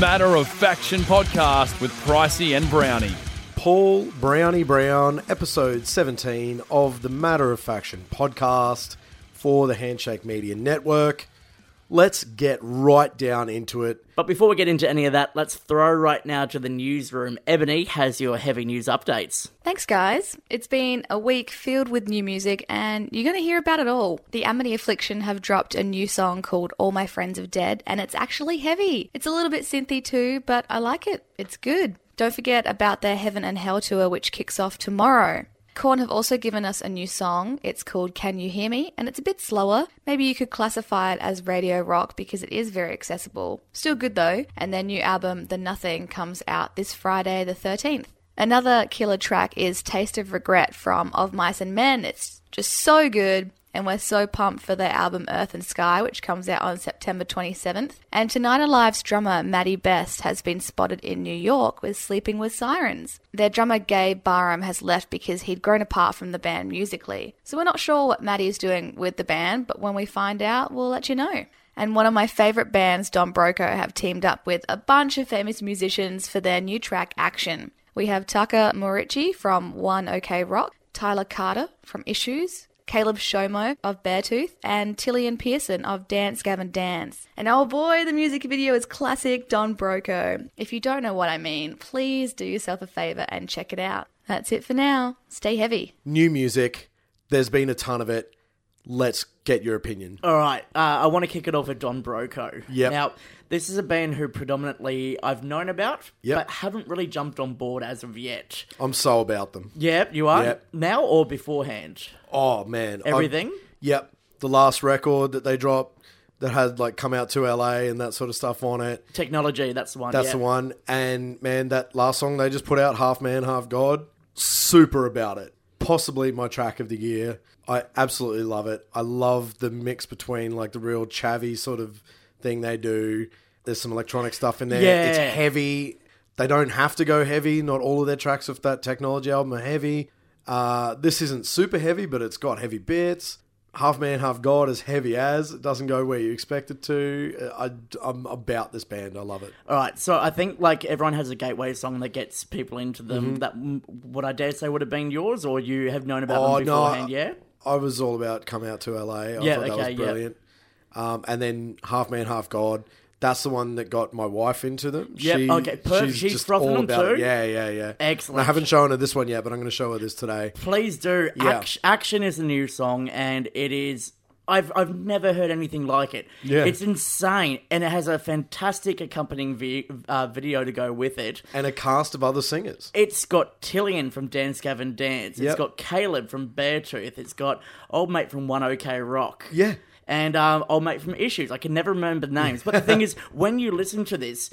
Matter of Faction podcast with Pricey and Brownie. Paul Brownie Brown, episode 17 of the Matter of Faction podcast for the Handshake Media Network. Let's get right down into it. But before we get into any of that, let's throw right now to the newsroom. Ebony has your heavy news updates. Thanks, guys. It's been a week filled with new music, and you're going to hear about it all. The Amity Affliction have dropped a new song called All My Friends Are Dead, and it's actually heavy. It's a little bit synthy too, but I like it. It's good. Don't forget about their Heaven and Hell tour, which kicks off tomorrow. Korn have also given us a new song. It's called Can You Hear Me? And it's a bit slower. Maybe you could classify it as radio rock because it is very accessible. Still good though. And their new album, The Nothing, comes out this Friday, the 13th. Another killer track is Taste of Regret from Of Mice and Men. It's just so good and we're so pumped for their album Earth and Sky, which comes out on September 27th. And Tonight Alive's drummer Maddie Best has been spotted in New York with Sleeping with Sirens. Their drummer Gabe Barham has left because he'd grown apart from the band musically. So we're not sure what Maddie is doing with the band, but when we find out, we'll let you know. And one of my favourite bands, Don Broco, have teamed up with a bunch of famous musicians for their new track Action. We have Taka Moriuchi from One OK Rock, Tyler Carter from Issues, Caleb Shomo of Beartooth, and Tillian Pearson of Dance Gavin Dance. And oh boy, the music video is classic Don Broco. If you don't know what I mean, please do yourself a favour and check it out. That's it for now. Stay heavy. New music, there's been a ton of it. Let's get your opinion. All right, uh, I want to kick it off with Don Broco. Yeah. Now, this is a band who predominantly I've known about, Yep. but haven't really jumped on board as of yet. I'm so about them. Yep, you are Yep. now or beforehand. Oh, man. I- Everything. yep. The last record that they dropped that had like come out to LA and that sort of stuff on it. Technology, that's the one. That's yeah. the one. And man, that last song they just put out, Half Man, Half God, super about it. Possibly my track of the year. I absolutely love it. I love the mix between like the real chavvy sort of thing they do. There's some electronic stuff in there. Yeah. It's heavy. They don't have to go heavy. Not all of their tracks of that technology album are heavy. Uh, this isn't super heavy, but it's got heavy bits. Half Man, Half God is heavy as. It doesn't go where you expect it to. I, I'm about this band. I love it. All right, so I think like everyone has a gateway song that gets people into them. Mm-hmm. That what I dare say would have been yours, or you have known about Oh, them no, beforehand. yeah. I was all about come out to LA. I Yeah, thought that okay, was yeah. brilliant. Um, and then Half Man, Half God. That's the one that got my wife into them. Yep, okay, perfect. She's just frothing them about it. Yeah, yeah, yeah. Excellent. And I haven't shown her this one yet, but I'm going to show her this today. Please do. Yeah. Action, Action is a new song, and it is. I've I've never heard anything like it. Yeah. It's insane, and it has a fantastic accompanying vi- uh, video to go with it. And a cast of other singers. It's got Tillian from Dance Gavin Dance. It's Yep. got Caleb from Beartooth. It's got old mate from One OK Rock. Yeah. And um, old mate from Issues. I can never remember names. But the thing is, when you listen to this,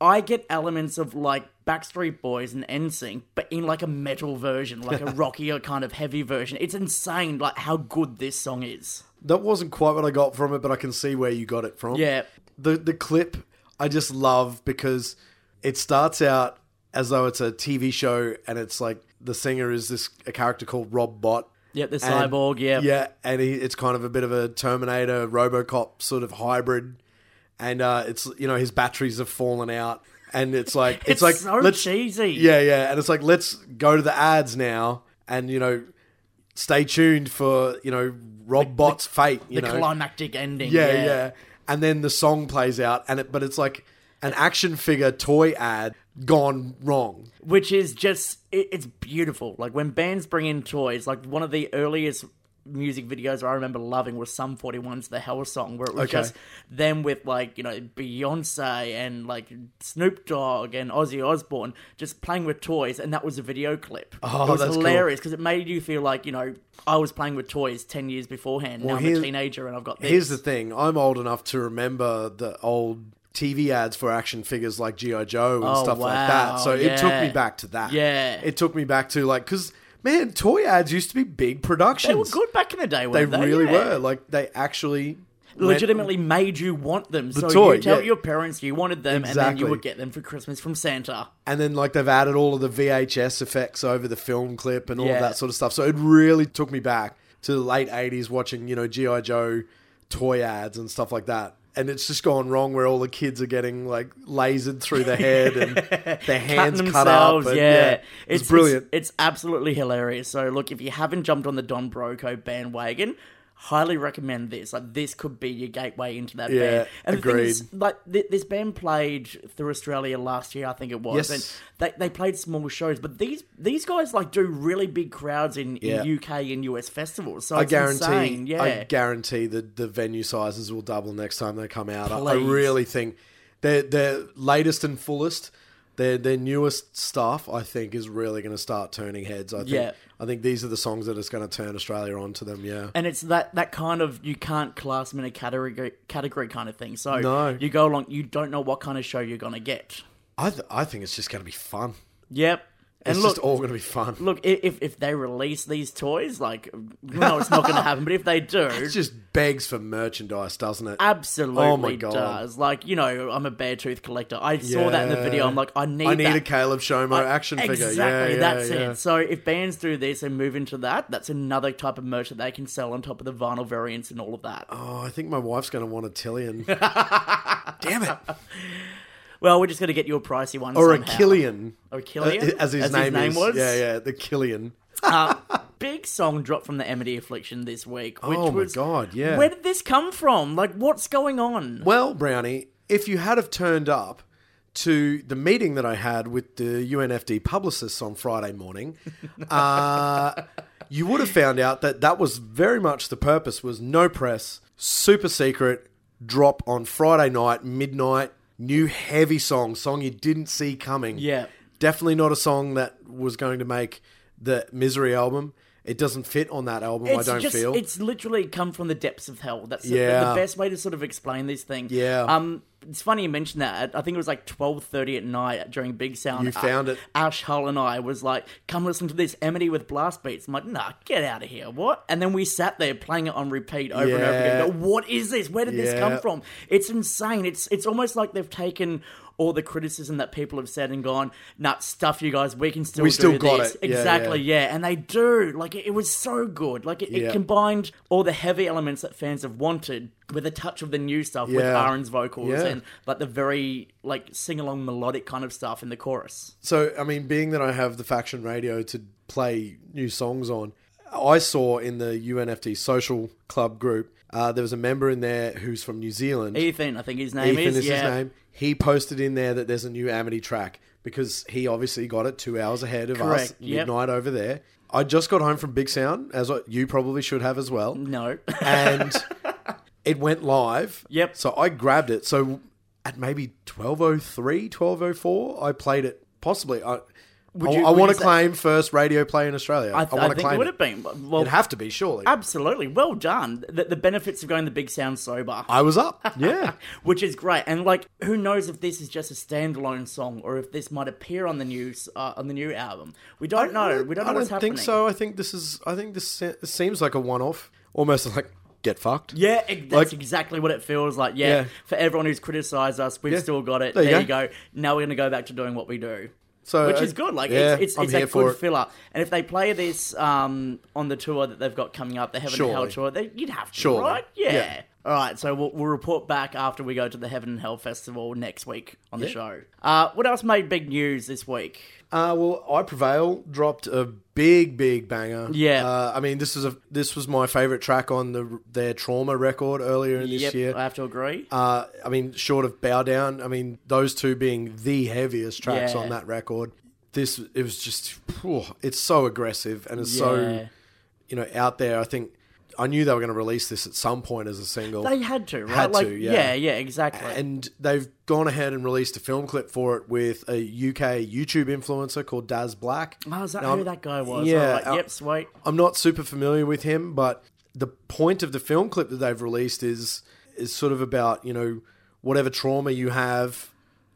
I get elements of like Backstreet Boys and NSYNC, but in like a metal version, like a rockier kind of heavy version. It's insane, like how good this song is. That wasn't quite what I got from it, but I can see where you got it from. Yeah. The the clip I just love because it starts out as though it's a TV show and it's like the singer is this a character called Rob Bot. Yep, the And- cyborg. Yeah, Yeah, and he, it's kind of a bit of a Terminator, RoboCop sort of hybrid, and uh, it's you know his batteries have fallen out, and it's like it's, It's like so let's cheesy. yeah yeah, and it's like let's go to the ads now, and you know stay tuned for you know Rob Bot's fate, you the know climactic ending. yeah, Yeah, yeah. And then the song plays out, and it, but it's like an action figure toy ad gone wrong. which is just it, it's beautiful. Like when bands bring in toys, like one of the earliest music videos I remember loving was Sum 41's The Hell Song, where it was Okay. just them with like, you know, Beyonce and like Snoop Dogg and Ozzy Osbourne just playing with toys, and that was a video clip. Oh, it was that's hilarious because it made you feel like, you know, I was playing with toys 10 years beforehand. now I'm a teenager and I've got this. Here's the thing: I'm old enough to remember the old TV ads for action figures like GI Joe and Oh, stuff like that. So it took me back to that. Yeah. it took me back to like because man, toy ads used to be big productions. they were good back in the day, They weren't they? really Yeah. were. Like they actually went- legitimately made you want them. so toy, you tell yeah. your parents you wanted them, and then you would get them for Christmas from Santa. And then like they've added all of the VHS effects over the film clip and all Yeah. of that sort of stuff. So it really took me back to the late '80s, watching you know GI Joe toy ads and stuff like that. And it's just gone wrong where all the kids are getting like lasered through the head and their hands cut up. and, yeah. it's, brilliant. It's, absolutely hilarious. So look, if you haven't jumped on the Don Broco bandwagon, highly recommend this. Like this could be your gateway into that Yeah, band. And the thing is, agreed. like th- this band played through Australia last year, I think it was, Yes. and they they played small shows. But these these guys like do really big crowds in, Yeah. in UK and US festivals. So I guarantee, insane. Yeah, I guarantee that the venue sizes will double next time they come out. I, I really think their their latest and fullest, their their newest stuff, I think, is really going to start turning heads. I think, Yeah. I think these are the songs that is going to turn Australia on to them. Yeah, and it's that that kind of you can't class them in a category category kind of thing. So No. you go along, you don't know what kind of show you're gonna get. I th- I think it's just going to be fun. Yep. And It's look, just all going to be fun. look, if if they release these toys, like, no, it's not going to happen. But if they do, It just begs for merchandise, doesn't it? absolutely Oh my God. does. Like, you know, I'm a Beartooth collector. I saw that in the video. I'm like, I need. I need that. a Caleb Shomo action figure. Exactly, Yeah, yeah, that's yeah. it. So if bands do this and move into that, that's another type of merch that they can sell on top of the vinyl variants and all of that. Oh, I think my wife's going to want a Tillian. Damn it. Well, we're just going to get you a pricey one Or somehow. a Killian. Or a Killian? Uh, as his name is. was? Yeah, yeah, the Killian. Big song dropped from the Amity Affliction this week. Which Oh my God, yeah. Where did this come from? Like, what's going on? Well, Brownie, if you had have turned up to the meeting that I had with the UNFD publicists on Friday morning, uh, you would have found out that that was very much the purpose was no press, super secret, drop on Friday night, midnight, new heavy song, song you didn't see coming. Yeah. Definitely not a song that was going to make the Misery album. It doesn't fit on that album, I don't just, feel. It's literally come from the depths of hell. That's the- the, best way to sort of explain this thing. Yeah. Um, it's funny you mentioned that. I think it was like twelve thirty at night during Big Sound. You found uh, it. Ash Hull and I was like, "Come listen to this Amity with blast beats." I'm like, "Nah, get out of here." What? And then we sat there playing it on repeat over and over again. What is this? Where did this come from? It's insane. It's it's almost like they've taken all the criticism that people have said and gone, "Nah, stuff you guys. We can still We do still got this." it. Yeah, exactly. Yeah, and they do. Like it, it was so good. Like it, it combined all the heavy elements that fans have wanted with a touch of the new stuff with Aaron's vocals Yeah. and like the very like sing along melodic kind of stuff in the chorus. So, I mean, being that I have the faction radio to play new songs on, I saw in the UNFD social club group, uh, there was a member in there who's from New Zealand. Ethan, I think his name Ethan is. is yeah. his name. He posted in there that there's a new Amity track because he obviously got it two hours ahead of us, Correct, yep. midnight over there. I just got home from Big Sound, as you probably should have as well. No. and it went live. Yep. So I grabbed it. So at maybe 1203, 1204, I played it. Possibly. I, Would I, you- I would want you to say- claim first radio play in Australia. I, I, th- I want to think it claim would it. have been. Well, It'd have to be, surely. absolutely. Well done. The, the benefits of going the big sound sober. I was up. Yeah. which is great. And like, who knows if this is just a standalone song or if this might appear on the new uh, on the new album? We don't know. We don't know I what's don't happening. think so. I think this is. I think this, se- seems like a one-off, almost like get fucked. Yeah, ex- Like- that's exactly what it feels like. Yeah, Yeah. for everyone who's criticised us, we've Yeah. still got it. There There, you you go. Now we're going to go back to doing what we do. So Which uh, is good. Like yeah, it's it's, it's a good it. filler. And if they play this um, on the tour that they've got coming up, the Heaven and Hell tour, they, you'd have to, Surely. right? Yeah. Yeah. All right. So we'll, we'll report back after we go to the Heaven and Hell festival next week on the show. Uh, what else made big news this week? Uh, well, I prevail dropped a big, big banger. Yeah. Uh, I mean, this is a this was my favorite track on the their trauma record earlier in this yep, year. I have to agree. Uh, I mean, short of Bow Down, I mean, those two being the heaviest tracks Yeah. on that record. This it was just, phew, it's so aggressive and it's Yeah. so, you know, out there. I think I knew they were going to release this at some point as a single. They had to, right? Had like, to, yeah. yeah, yeah, exactly. and they've gone ahead and released a film clip for it with a UK YouTube influencer called Daz Black. oh, is that Now, who I'm- that guy was? Yeah, Yeah. Like, uh, yep, sweet. I'm not super familiar with him, but the point of the film clip that they've released is is sort of about you know whatever trauma you have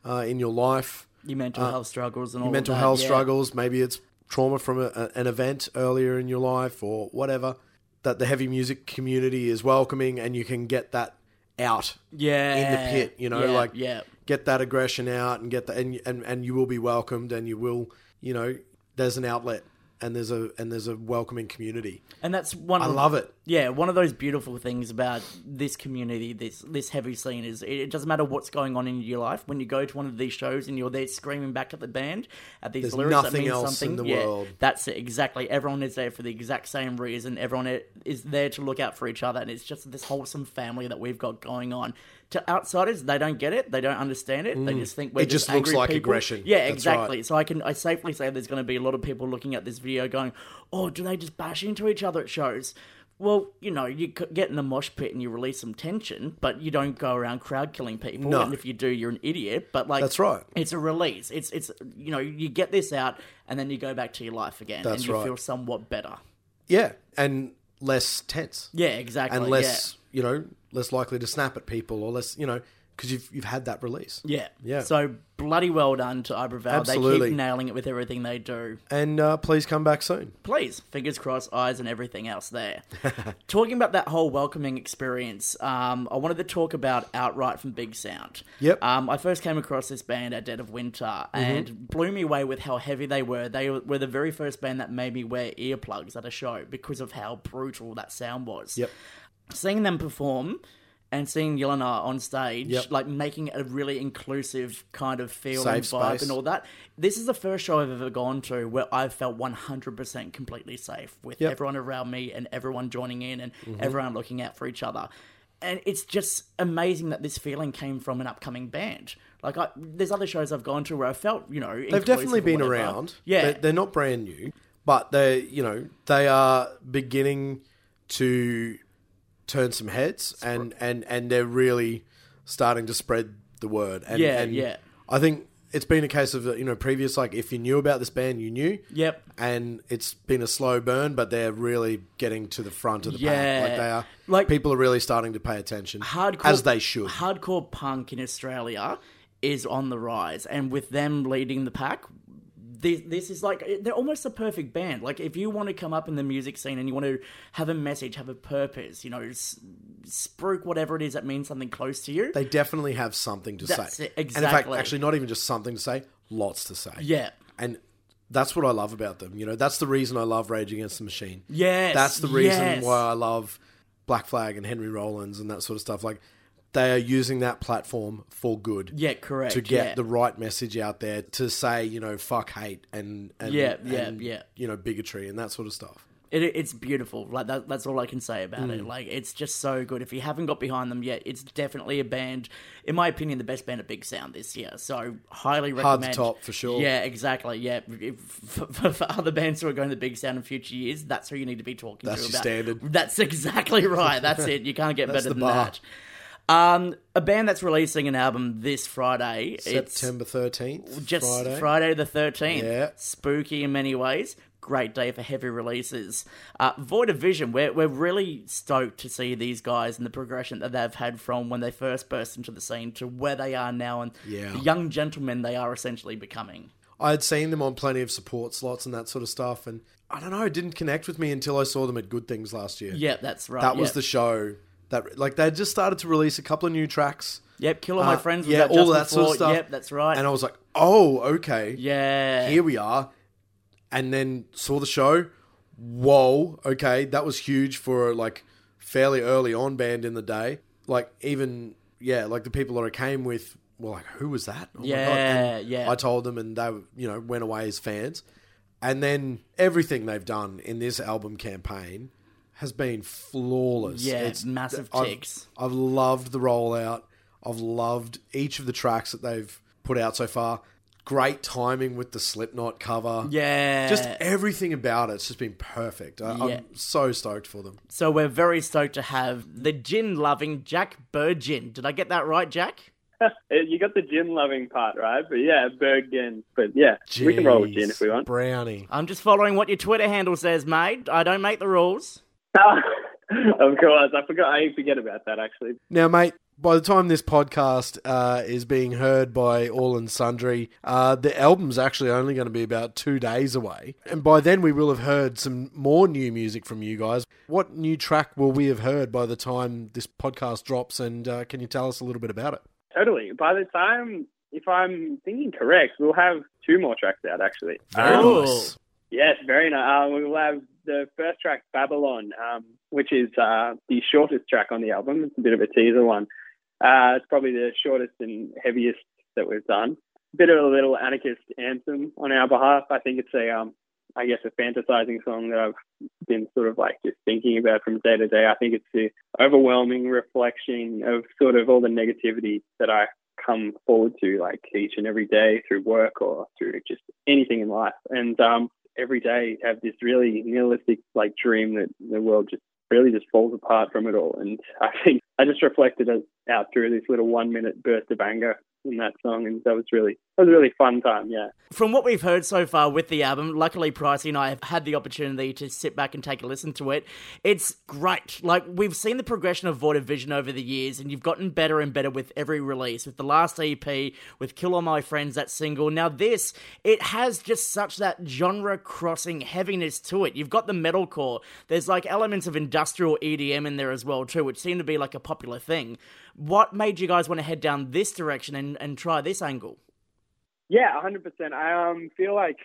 uh, in your life, Your mental health struggles and all your mental that, health yeah. struggles. Maybe it's trauma from a- an event earlier in your life or whatever. That the heavy music community is welcoming, and you can get that out Yeah. in the pit. You know, yeah, like yeah. get that aggression out and get that, and and and you will be welcomed, and you will, you know, there's an outlet. And there's a and there's a welcoming community. And that's one. I of, love it. Yeah, one of those beautiful things about this community, this this heavy scene is it, it doesn't matter what's going on in your life. When you go to one of these shows and you're there screaming back at the band at these There's lyrics, that means else something. in the yeah, world. That's it exactly. Everyone is there for the exact same reason. Everyone is there to look out for each other, and it's just this wholesome family that we've got going on. To outsiders, they don't get it. They don't understand it. They hmm. just think we're. It just looks angry like people. aggression. Yeah, That's exactly. right. So I can I safely say there's going to be a lot of people looking at this video going, "Oh, do they just bash into each other at shows?" Well, you know, you c- get in a mosh pit and you release some tension, but you don't go around crowd killing people. No. And if you do, you're an idiot. But like, That's right. It's a release. It's it's you know, you get this out and then you go back to your life again, That's and you right. feel somewhat better. Yeah, and less tense. Yeah, exactly. and less you know less likely to snap at people or less you know because you've you've had that release. Yeah. Yeah. So bloody well done to I Prevail. They Absolutely. keep nailing it with everything they do. And uh, please come back soon. please, fingers crossed, eyes and everything else there. Talking about that whole welcoming experience, um, I wanted to talk about Outright from Big Sound. Yep. Um, I first came across this band at Dead of Winter and blew me away with how heavy they were. They were the very first band that made me wear earplugs at a show because of how brutal that sound was. Yep. Seeing them perform. And seeing Yelena on stage, Yep. like making it a really inclusive kind of feel and vibe space. and all that. This is the first show I've ever gone to where I felt 100% completely safe with Yep. Mm-hmm. everyone around me and everyone joining in and everyone looking out for each other. And it's just amazing that this feeling came from an upcoming band. Like, I, there's other shows I've gone to where I felt, you know, They've definitely been around. Yeah, They're, they're not brand new, but they you know they are beginning to turn some heads and and and they're really starting to spread the word. And, Yeah, and yeah. I think it's been a case of you know previous like if you knew about this band you knew Yep. and it's been a slow burn but they're really getting to the front of the Yeah. pack like they are Like- people are really starting to pay attention hardcore as they should Hardcore punk in Australia is on the rise, and with them leading the pack, this, this is like they're almost a perfect band. Like if you want to come up in the music scene and you want to have a message, have a purpose, you know, s- spruik whatever it is that means something close to you. they definitely have something to That's say it, and in fact actually not even just something to say lots to say yeah. and that's what I love about them. You know, that's the reason I love Rage Against the Machine. Yes, that's the reason yes. why I love Black Flag and Henry Rollins and that sort of stuff. Like they are using that platform for good. Yeah, correct. To get yeah. the right message out there to say, you know, fuck hate and, and Yeah, yeah, and, yeah. you know, bigotry and that sort of stuff. It, it's beautiful. Like that, that's all I can say about Mm. it. Like it's just so good. If you haven't got behind them yet, it's definitely a band. In my opinion, the best band at Big Sound this year. So highly Hard recommend. to top, for sure. Yeah, exactly. Yeah, if, for, for, for other bands who are going to Big Sound in future years, that's who you need to be talking That's to about. standard. That's exactly right. That's it. You can't get better than bar. that. Um, a band that's releasing an album this Friday. September 13th, just Friday. Friday, the 13th. Yeah. Spooky in many ways. Great day for heavy releases. Uh, Void of Vision, we're, we're really stoked to see these guys and the progression that they've had from when they first burst into the scene to where they are now and Yeah. the young gentlemen they are essentially becoming. I had seen them on plenty of support slots and that sort of stuff. And I don't know, it didn't connect with me until I saw them at Good Things last year. Yeah, that's right. that was the show that like they just started to release a couple of new tracks. Yep, Kill All My Uh, Friends was yeah, out all just that sort of before- stuff. Yep, that's right. And I was like, oh, okay, yeah. here we are. And then saw the show. Whoa, okay, that was huge for like fairly early on band in the day. Like even yeah, like the people that I came with were like, who was that? Oh my God. Yeah, And yeah. I told them, and they you know went away as fans. And then everything they've done in this album campaign has been flawless. Yeah, it's massive I've- ticks. I've loved the rollout. I've loved each of the tracks that they've put out so far. Great timing with the Slipknot cover. yeah. Just everything about it. It's just been perfect. I, Yeah. I'm so stoked for them. so we're very stoked to have the gin loving Jack Burgin. Did I get that right, Jack? you got the gin loving part right, but yeah, Bergen. But yeah, we can roll with gin if we want. Brownie. I'm just following what your Twitter handle says, mate. I don't make the rules. of course, I forgot. I forget about that actually. Now, mate, by the time this podcast uh, is being heard by all and sundry, uh, the album's actually only going to be about two days away. And by then, we will have heard some more new music from you guys. What new track will we have heard by the time this podcast drops? And uh, can you tell us a little bit about it? Totally. By the time, if I'm thinking correct, we'll have two more tracks out actually. Very Um, Oh. nice. Yes, very nice. Uh, we will have the first track, Babylon, um, which is uh, the shortest track on the album. It's a bit of a teaser one. Uh, it's probably the shortest and heaviest that we've done. A bit of a little anarchist anthem on our behalf. I think it's a, um, I guess, a fantasizing song that I've been sort of like just thinking about from day to day. I think it's the overwhelming reflection of sort of all the negativity that I come forward to like each and every day through work or through just anything in life. And um, every day have this really nihilistic like dream that the world just really just falls apart from it all. And I think I just reflected it out through this little one minute burst of anger in that song, and that was really that was a really fun time. Yeah. From what we've heard so far with the album, luckily Pricey and I have had the opportunity to sit back and take a listen to it. It's great. Like we've seen the progression of Void of Vision over the years, and you've gotten better and better with every release. With the last EP, with Kill All My Friends, that single. Now this, it has just such that genre crossing heaviness to it. You've got the metalcore. There's like elements of industrial EDM in there as well too, which seem to be like a popular thing. What made you guys want to head down this direction and, and try this angle? Yeah, 100%. I um, feel like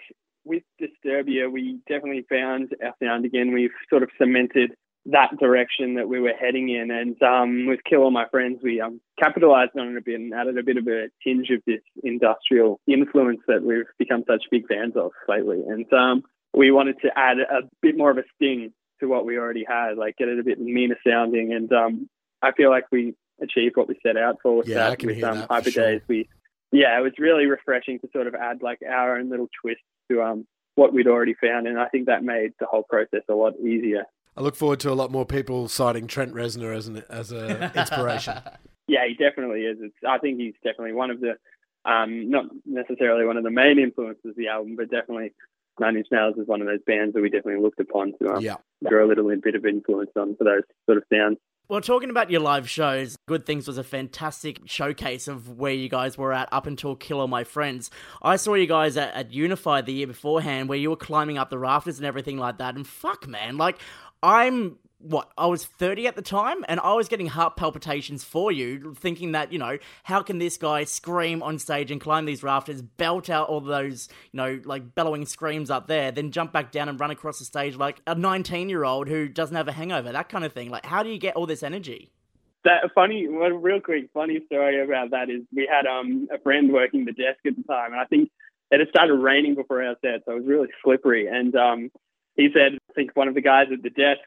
with Disturbia, we definitely found our sound again. We've sort of cemented that direction that we were heading in. And um, with Kill All My Friends, we um, capitalized on it a bit and added a bit of a tinge of this industrial influence that we've become such big fans of lately. And um, we wanted to add a bit more of a sting to what we already had, like get it a bit meaner sounding. And um, I feel like we achieved what we set out for with Yeah, that. with um, Hyper sure. Days, we yeah, it was really refreshing to sort of add like our own little twist to um what we'd already found, and I think that made the whole process a lot easier. I look forward to a lot more people citing Trent Reznor as an as a inspiration. Yeah, he definitely is. It's, I think he's definitely one of the, um, not necessarily one of the main influences of the album, but definitely Nine Inch Nails is one of those bands that we definitely looked upon to um, yeah. draw a little bit of influence on for those sort of sounds. Well, talking about your live shows, Good Things was a fantastic showcase of where you guys were at up until Kill All My Friends. I saw you guys at, at Unify the year beforehand where you were climbing up the rafters and everything like that. And fuck, man, like, I'm. What? I was 30 at the time, and I was getting heart palpitations for you, thinking that, you know, how can this guy scream on stage and climb these rafters, belt out all those, you know, like bellowing screams up there, then jump back down and run across the stage like a 19 year old who doesn't have a hangover, that kind of thing. Like, how do you get all this energy? That funny, real quick funny story about that is we had um a friend working the desk at the time, and I think it had started raining before our set, so it was really slippery. And um, he said, I think one of the guys at the desk,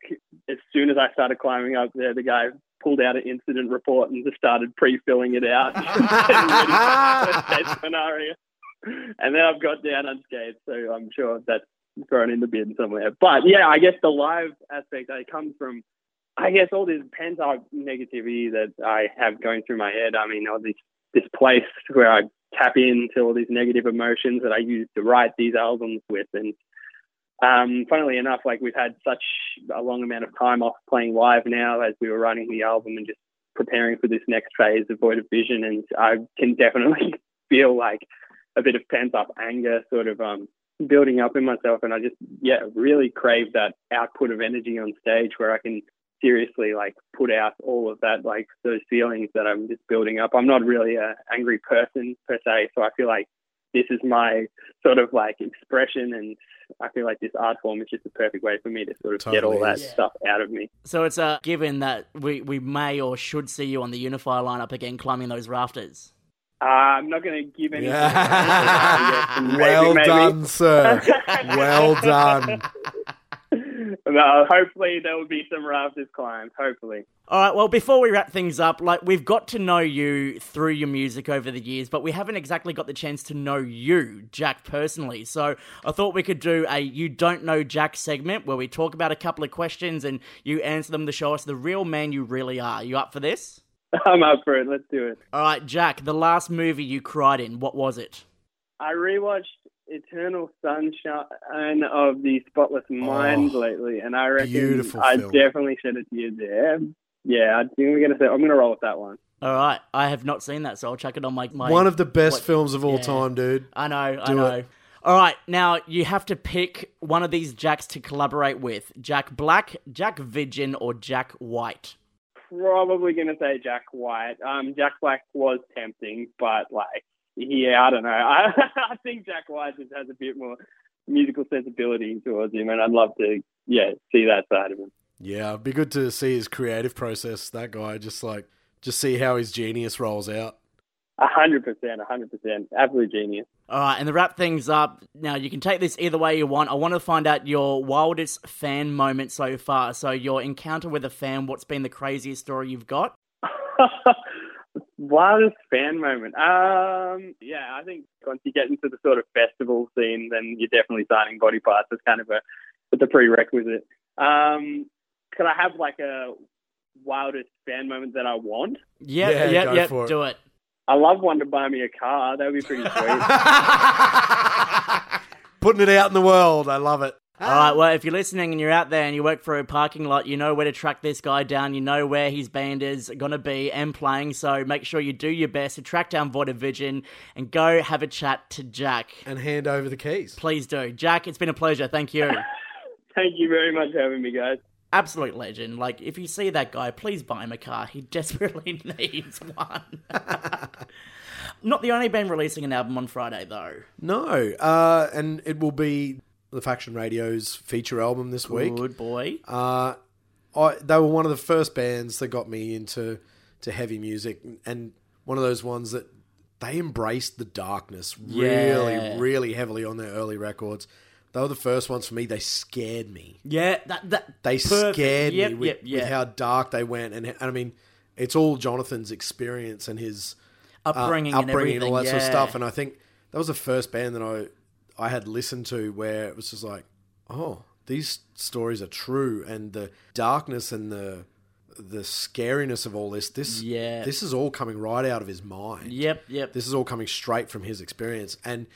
as soon as I started climbing up there, the guy pulled out an incident report and just started pre-filling it out, scenario. And then I've got down unscathed, so I'm sure that's thrown in the bin somewhere. But yeah, I guess the live aspect, it comes from I guess all this pent up negativity that I have going through my head. I mean, all this this place where I tap into all these negative emotions that I use to write these albums with, and um, funnily enough, like we've had such a long amount of time off playing live now as we were writing the album and just preparing for this next phase of Void of Vision, and I can definitely feel like a bit of pent up anger sort of um, building up in myself, and I just yeah really crave that output of energy on stage where I can seriously like put out all of that like those feelings that I'm just building up. I'm not really a angry person per se, so I feel like this is my sort of like expression and I feel like this art form is just the perfect way for me to sort of get all Totally that is. stuff out of me. So it's a given that we, we may or should see you on the Unify lineup again climbing those rafters. Uh, I'm not going to give any. Yeah. Maybe, well maybe. done, sir. well done. No, hopefully there will be some rafters climbed. Hopefully. All right, well, before we wrap things up, like we've got to know you through your music over the years, but we haven't exactly got the chance to know you, Jack, personally. So I thought we could do a You Don't Know Jack segment where we talk about a couple of questions and you answer them to show us the real man you really are. You up for this? I'm up for it. Let's do it. All right, Jack, the last movie you cried in, what was it? I rewatched Eternal Sunshine of the Spotless Mind Oh, lately, and I reckon beautiful I film. definitely shed a tear there. Yeah, I think we're gonna say I'm gonna roll with that one. All right, I have not seen that, so I'll chuck it on my. my One of the best what- films of all yeah. time, dude. I know, I know. it. All right, now you have to pick one of these Jacks to collaborate with: Jack Black, Jack Vidgen, or Jack White. Probably gonna say Jack White. Um, Jack Black was tempting, but like, yeah, I don't know. I, I think Jack White just has a bit more musical sensibility towards him, and I'd love to, yeah, see that side of him. Yeah, it'd be good to see his creative process. That guy, just like, just see how his genius rolls out. A hundred percent, a hundred percent, absolute genius. All right, and to wrap things up, now you can take this either way you want. I want to find out your wildest fan moment so far. So, your encounter with a fan, what's been the craziest story you've got? Wildest fan moment. Um, yeah, I think once you get into the sort of festival scene, then you're definitely signing body parts. It's kind of a, it's a prerequisite. Um, could I have like a wildest fan moment that I want? Yep, Yeah, yep, go yep, for it. do it. I love one to buy me a car. That would be pretty sweet. Putting it out in the world. I love it. All right, well, if you're listening and you're out there and you work for a parking lot, you know where to track this guy down. You know where his band is going to be and playing. So make sure you do your best to track down Void of Vision and go have a chat to Jack. And hand over the keys. Please do. Jack, it's been a pleasure. Thank you. Thank you very much for having me, guys. Absolute legend. Like, if you see that guy, please buy him a car. He desperately needs one. Not the only band releasing an album on Friday, though. No, uh, and it will be the Faction Radio's feature album this week. Good boy. Uh, I, they were one of the first bands that got me into to heavy music, and one of those ones that they embraced the darkness really, Yeah. really heavily on their early records. They were the first ones for me. They scared me. Yeah, that that They perfect. scared Yep, me with, yep, yep. with how dark they went, and, and I mean, it's all Jonathan's experience and his uh, upbringing, and upbringing and all that sort of stuff. And I think that was the first band that I I had listened to where it was just like, oh, these stories are true, and the darkness and the the scariness of all this. This Yeah. this is all coming right out of his mind. Yep, yep. This is all coming straight from his experience. And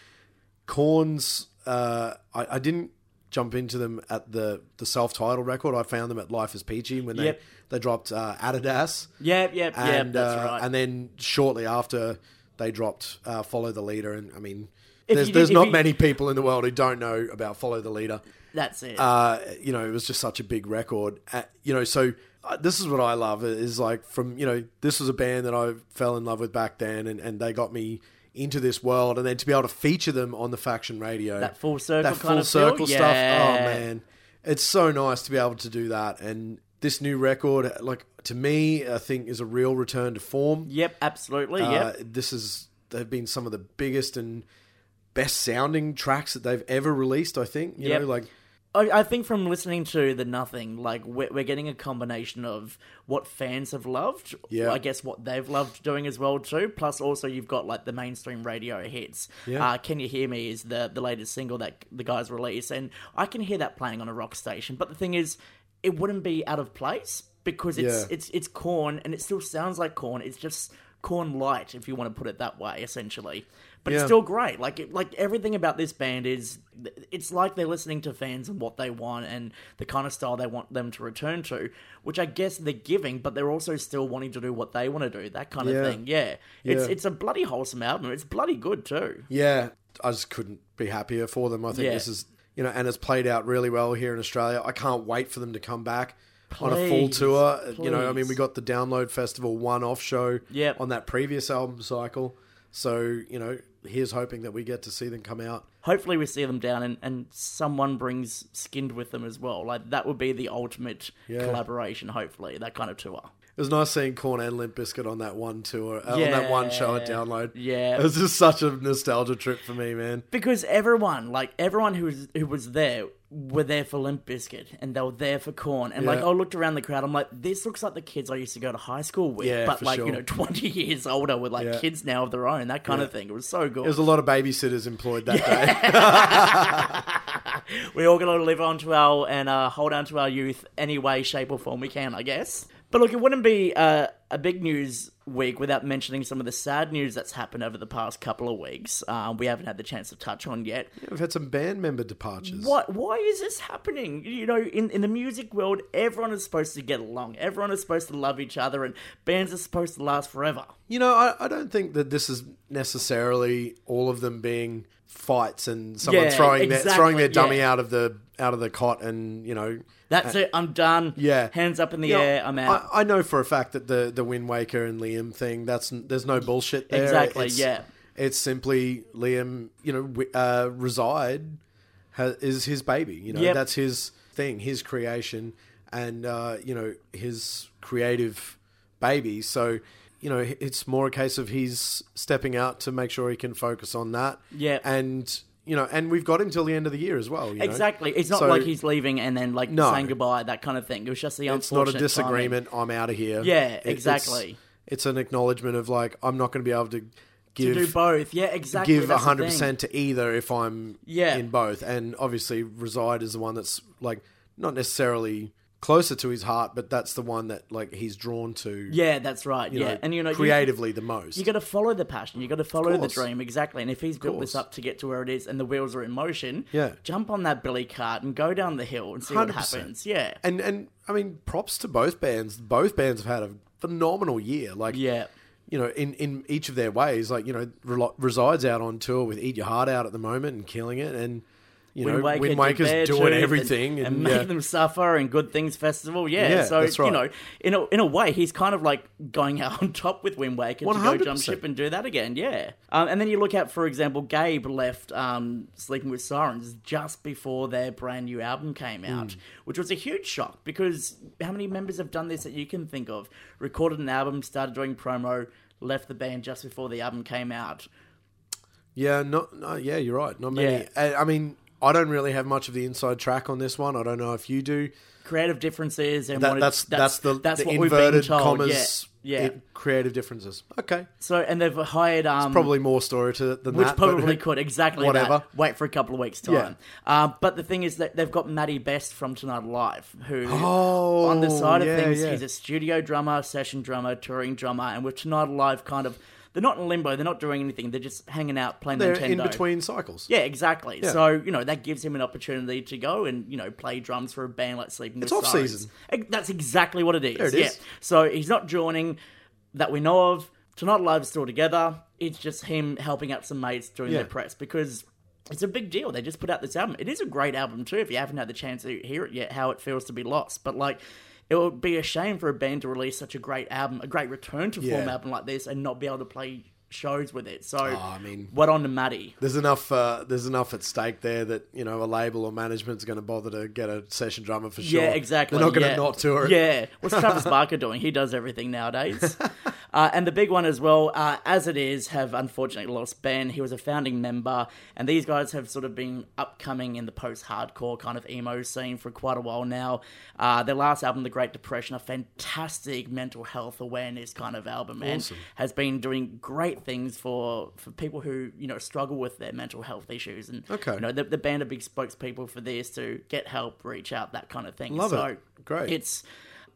Korn's, uh, I, I didn't jump into them at the the self titled record. I found them at Life is Peachy when they Yep. they dropped uh, Adidas Yep, yep, yep. and That's uh, right. and then shortly after they dropped uh, Follow the Leader, and I mean, there's there's not you- many people in the world who don't know about Follow the Leader. That's it. Uh, you know, it was just such a big record. Uh, you know, so uh, this is what I love is like from you know this was a band that I fell in love with back then, and, and they got me into this world, and then to be able to feature them on the Faction Radio, That full circle that kind full feel? circle stuff. Oh man, it's so nice to be able to do that, and this new record, like to me, I think is a real return to form. yep, absolutely. Uh, yep. This is they've been some of the biggest and best sounding tracks that they've ever released. I think you Yep. know, like I, I think from listening to the Nothing, like we're, we're getting a combination of what fans have loved, Yeah. I guess what they've loved doing as well too. Plus, also you've got like the mainstream radio hits. Yeah. Uh, Can you hear me? Is the the latest single that the guys release, and I can hear that playing on a rock station. But the thing is, it wouldn't be out of place because it's Yeah. it's it's Korn, and it still sounds like Korn. It's just Korn light, if you want to put it that way, essentially. But it's still great. Like it, like everything about this band is, it's like they're listening to fans and what they want and the kind of style they want them to return to, which I guess they're giving, but they're also still wanting to do what they want to do. That kind Yeah. of thing. Yeah, it's Yeah. it's a bloody wholesome album. It's bloody good too. Yeah, I just couldn't be happier for them. I think Yeah. this is, you know, and it's played out really well here in Australia. I can't wait for them to come back on a full Please, tour. You know, I mean, we got the Download Festival one off show Yep. on that previous album cycle. So, you know, here's hoping that we get to see them come out. Hopefully, we see them down and, and someone brings Skinned with them as well. Like that would be the ultimate Yeah. collaboration. Hopefully, that kind of tour. It was nice seeing Korn and Limp Bizkit on that one tour, uh, on that one show at Download. Yeah. It was just such a nostalgia trip for me, man. because everyone, like everyone who was who was there, were there for Limp Bizkit and they were there for Korn. And like I looked around the crowd, I'm like, this looks like the kids I used to go to high school with, Yeah, but like sure. you know, 20 years older with like Yeah. kids now of their own, that kind of thing. It was so good. There was a lot of babysitters employed that day. we all got to live on to our and uh, hold on to our youth any way, shape, or form we can, I guess. But look, it wouldn't be uh, a big news week without mentioning some of the sad news that's happened over the past couple of weeks. Uh, we haven't had the chance to touch on yet. We've had some band member departures. What? Why is this happening? You know, in, in the music world, everyone is supposed to get along. Everyone is supposed to love each other, and bands are supposed to last forever. You know, I, I don't think that this is necessarily all of them being fights and someone Yeah, throwing their throwing their dummy yeah. out of the out of the cot and you know That's it. I'm done. Yeah Hands up in the You know, air. I'm out. I, I know for a fact that the the Wind Waker and Liam thing that's there's no bullshit there. Exactly, It's- yeah. It's simply Liam, you know, uh, reside ha- is his baby. You know, Yep. that's his thing, his creation, and uh, you know his creative baby. So you know it's more a case of he's stepping out to make sure he can focus on that. Yep. and you know, and we've got him till the end of the year as well. you know? Exactly. It's not So like he's leaving and then like No. saying goodbye, that kind of thing. It was just the unfortunate. It's not a unfortunate timing. disagreement. I'm out of here. Yeah, It- exactly. It's, it's an acknowledgement of like I'm not going to be able to To give do both. Yeah, exactly. give hundred percent to either if I'm Yeah. in both. And obviously, reside is the one that's like not necessarily closer to his heart, but that's the one that like he's drawn to. Yeah, that's right. yeah, know, and you know, you- creatively the most. You got to follow the passion. You got to follow the dream exactly. And if he's built this up to get to where it is, and the wheels are in motion, Yeah. jump on that billy cart and go down the hill and see what 100%. happens. Yeah, and and I mean, props to both bands. Both bands have had a phenomenal year. Like yeah, you know, in, in each of their ways. Like, you know, Reside's out on tour with Eat Your Heart Out at the moment and killing it. And, you know, Waker Wind Waker's their doing everything. and, And, and yeah. make them suffer and Good Things Festival. Yeah, Yeah, so that's you know, in a in a way, he's kind of like going out on top with Wind Waker to go jump ship and do that again. Yeah, um, and then you look at, for example, Gabe left um, Sleeping with Sirens just before their brand new album came out, which was a huge shock because how many members have done this that you can think of? Recorded an album, started doing promo, left the band just before the album came out. Yeah, not, no, yeah, you're right. Not many. I, I mean, I don't really have much of the inside track on this one. I don't know if you do. Creative differences and That, wanted- that's, that's the, that's the what we've been inverted told. commas, yeah, yeah. it- creative differences. Okay. So and they've hired um Probably more story to it than which that. probably could exactly whatever. that. Wait for a couple of weeks time. Uh, but the thing is that they've got Matty Best from Tonight Alive, who Oh, on the side of yeah, things yeah. he's a studio drummer, session drummer, touring drummer, and with Tonight Alive kind of they're not in limbo, they're not doing anything, they're just hanging out playing They're Nintendo. in between cycles. Yeah, exactly. Yeah. So you know that gives him an opportunity to go and you know play drums for a band like Sleeping It's off-season. Sirens. That's exactly what it is. There it yeah. is. So he's not joining that we know of. Tonight Alive is still together. It's just him helping out some mates doing Yeah. their press because it's a big deal. They just put out this album. It is a great album too. If you haven't had the chance to hear it yet, how it feels to be lost. But like. It would be a shame for a band to release such a great album, a great return to form Yeah. album like this, and not be able to play shows with it. So, I mean- what on to Matty? There's enough. Uh, there's enough at stake there that you know a label or management's going to bother to get a session drummer for sure. Yeah, exactly. They're not going to yeah. not tour it. Yeah. What's Travis Barker doing? He does everything nowadays. uh, and the big one as well, uh, as it is, have unfortunately lost Ben. He was a founding member, and these guys have sort of been upcoming in the post-hardcore kind of emo scene for quite a while now. Uh, their last album, The Great Depression, a fantastic mental health awareness kind of album, and Awesome. has been doing great things for for people who you know struggle with their mental health issues. And Okay. you know, the, the band are big spokespeople for this to get help, reach out, that kind of thing. Love so it. Great. It's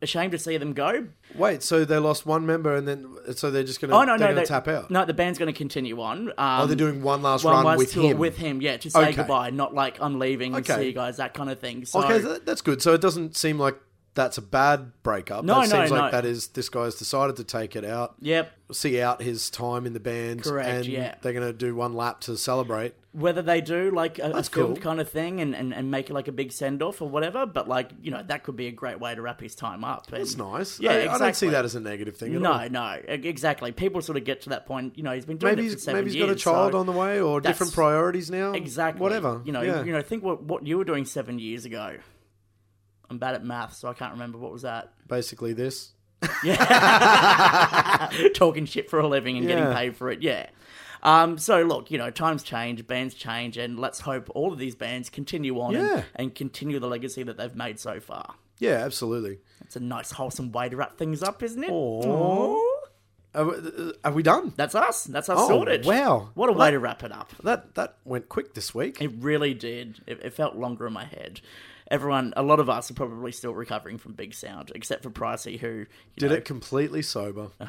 a shame to see them go. Wait, so they lost one member and then so they're just going to Oh no, no, they, tap out. No, the band's going to continue on. Um, oh, they're doing one last one run last with him. with him, yeah, to say Okay. goodbye, not like I'm leaving, Okay. see you guys, that kind of thing. So Okay, that's good. So it doesn't seem like that's a bad breakup. No, that no, seems like that is this guy's decided to take it out, yep. see out his time in the band, Correct, and yeah. they're going to do one lap to celebrate. Whether they do like a, a filmed cool. kind of thing and, and, and make it like a big send off or whatever, but like you know that could be a great way to wrap his time up. And, That's nice. Yeah, I, exactly. I don't see that as a negative thing at No, all. no, exactly. People sort of get to that point. You know, he's been doing Maybe it for seven maybe he's years. got a child so- on the way or different priorities now. Exactly. Whatever. You know, yeah. you know, think what what you were doing seven years ago. I'm bad at math, so I can't remember what was that. Basically, this. Yeah. Talking shit for a living and getting Yeah. paid for it. Yeah. Um, so look, you know, times change, bands change, and let's hope all of these bands continue on Yeah. and, and continue the legacy that they've made so far. Yeah, absolutely. It's a nice, wholesome way to wrap things up, isn't it? Aw. Are, we- are we done? That's us. That's us Oh, sorted. wow. What a way to wrap it up. That that went quick this week. It really did. It, it felt longer in my head. Everyone, a lot of us are probably still recovering from Big Sound, except for Pricey, who Did know, it completely sober.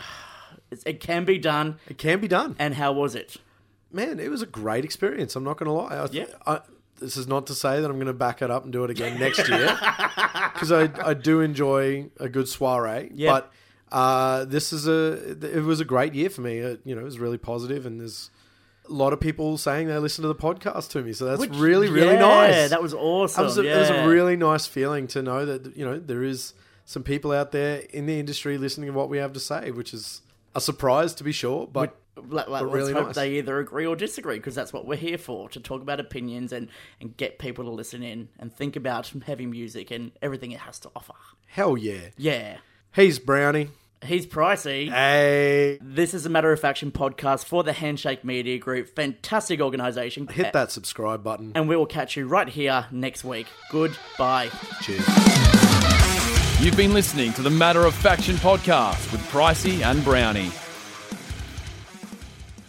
It, it can be done. It can be done. And how was it? Man, it was a great experience. I'm not going to lie. I, Yeah. I, this is not to say that I'm going to back it up and do it again next year, because I, I do enjoy a good soiree. Yeah. But uh, this is a it was a great year for me. It, you know, it was really positive, and there's a lot of people saying they listen to the podcast to me, so that's Which- really really yeah, nice. That was awesome. It was, a, yeah. it was a really nice feeling to know that you know there is some people out there in the industry listening to what we have to say, which is a surprise to be sure, but Like, like, let's really hope nice. they either agree or disagree because that's what we're here for to talk about opinions and, and get people to listen in and think about heavy music and everything it has to offer. Hell yeah. Yeah. He's Brownie. He's pricey. Hey. This is a Matter of Faction podcast for the Handshake Media Group. Fantastic organization. Hit that subscribe button. And we will catch you right here next week. Goodbye. Cheers. You've been listening to the Matter of Faction podcast with Pricey and Brownie.